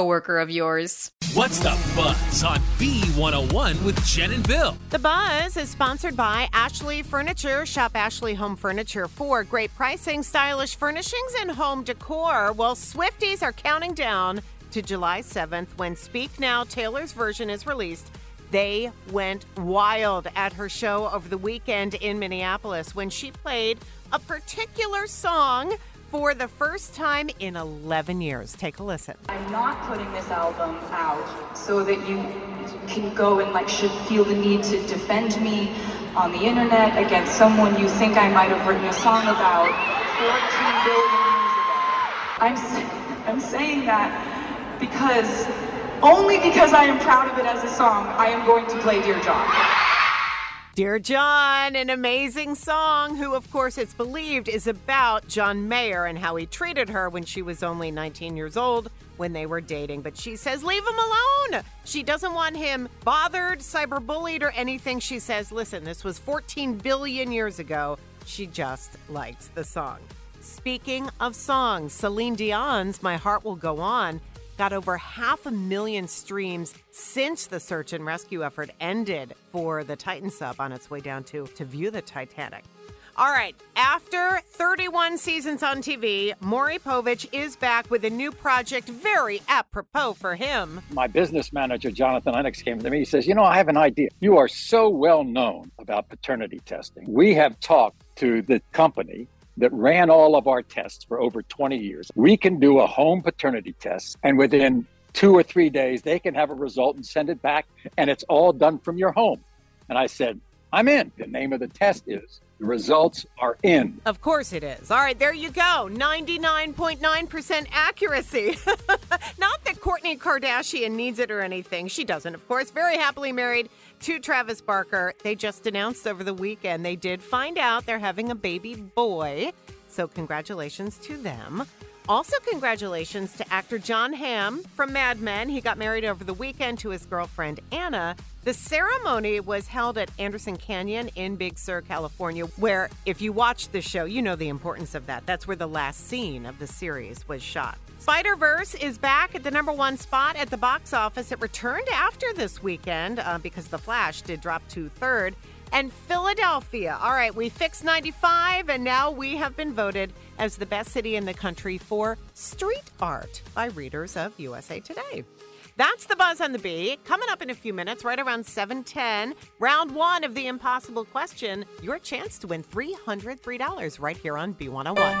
coworker of yours. What's the buzz on B101 with Jenn and Bill? The Buzz is sponsored by Ashley Furniture. Shop Ashley Home Furniture for great pricing, stylish furnishings, and home decor. Well, Swifties are counting down to July 7th when Speak Now Taylor's version is released. They went wild at her show over the weekend in Minneapolis when she played a particular song for the first time in 11 years. Take a listen. I'm not putting this album out so that you can go and like should feel the need to defend me on the internet against someone you think I might have written a song about 14 billion years ago. I'm I'm saying that because only because I am proud of it as a song, I am going to play Dear John. Dear John, an amazing song, who, of course, it's believed is about John Mayer and how he treated her when she was only 19 years old when they were dating. But she says, leave him alone. She doesn't want him bothered, cyberbullied, or anything. She says, listen, this was 14 billion years ago. She just likes the song. Speaking of songs, Celine Dion's My Heart Will Go On got over half a million streams since the search and rescue effort ended for the Titan sub on its way down to to view the Titanic. All right, after 31 seasons on TV, Maury Povich is back with a new project very apropos for him. My business manager, Jonathan Lennox, came to me. He says, You know, I have an idea. You are so well known about paternity testing. We have talked to the company that ran all of our tests for over 20 years. We can do a home paternity test, and within two or three days, they can have a result and send it back, and it's all done from your home. And I said, I'm in. The name of the test is the results are in. Of course it is. All right, there you go. 99.9% accuracy. Not that Kourtney Kardashian needs it or anything. She doesn't, of course. Very happily married to Travis Barker. They just announced over the weekend they did find out they're having a baby boy. So, congratulations to them. Also, congratulations to actor Jon Hamm from Mad Men. He got married over the weekend to his girlfriend Anna. The ceremony was held at Anderson Canyon in Big Sur, California, where, if you watch the show, you know the importance of that. That's where the last scene of the series was shot. Spider Verse is back at the number one spot at the box office. It returned after this weekend uh, because The Flash did drop to third. And Philadelphia. All right, we fixed 95, and now we have been voted as the best city in the country for street art by readers of USA Today. That's the buzz on the bee. Coming up in a few minutes, right around 710, round one of the impossible question, your chance to win $303 right here on B101.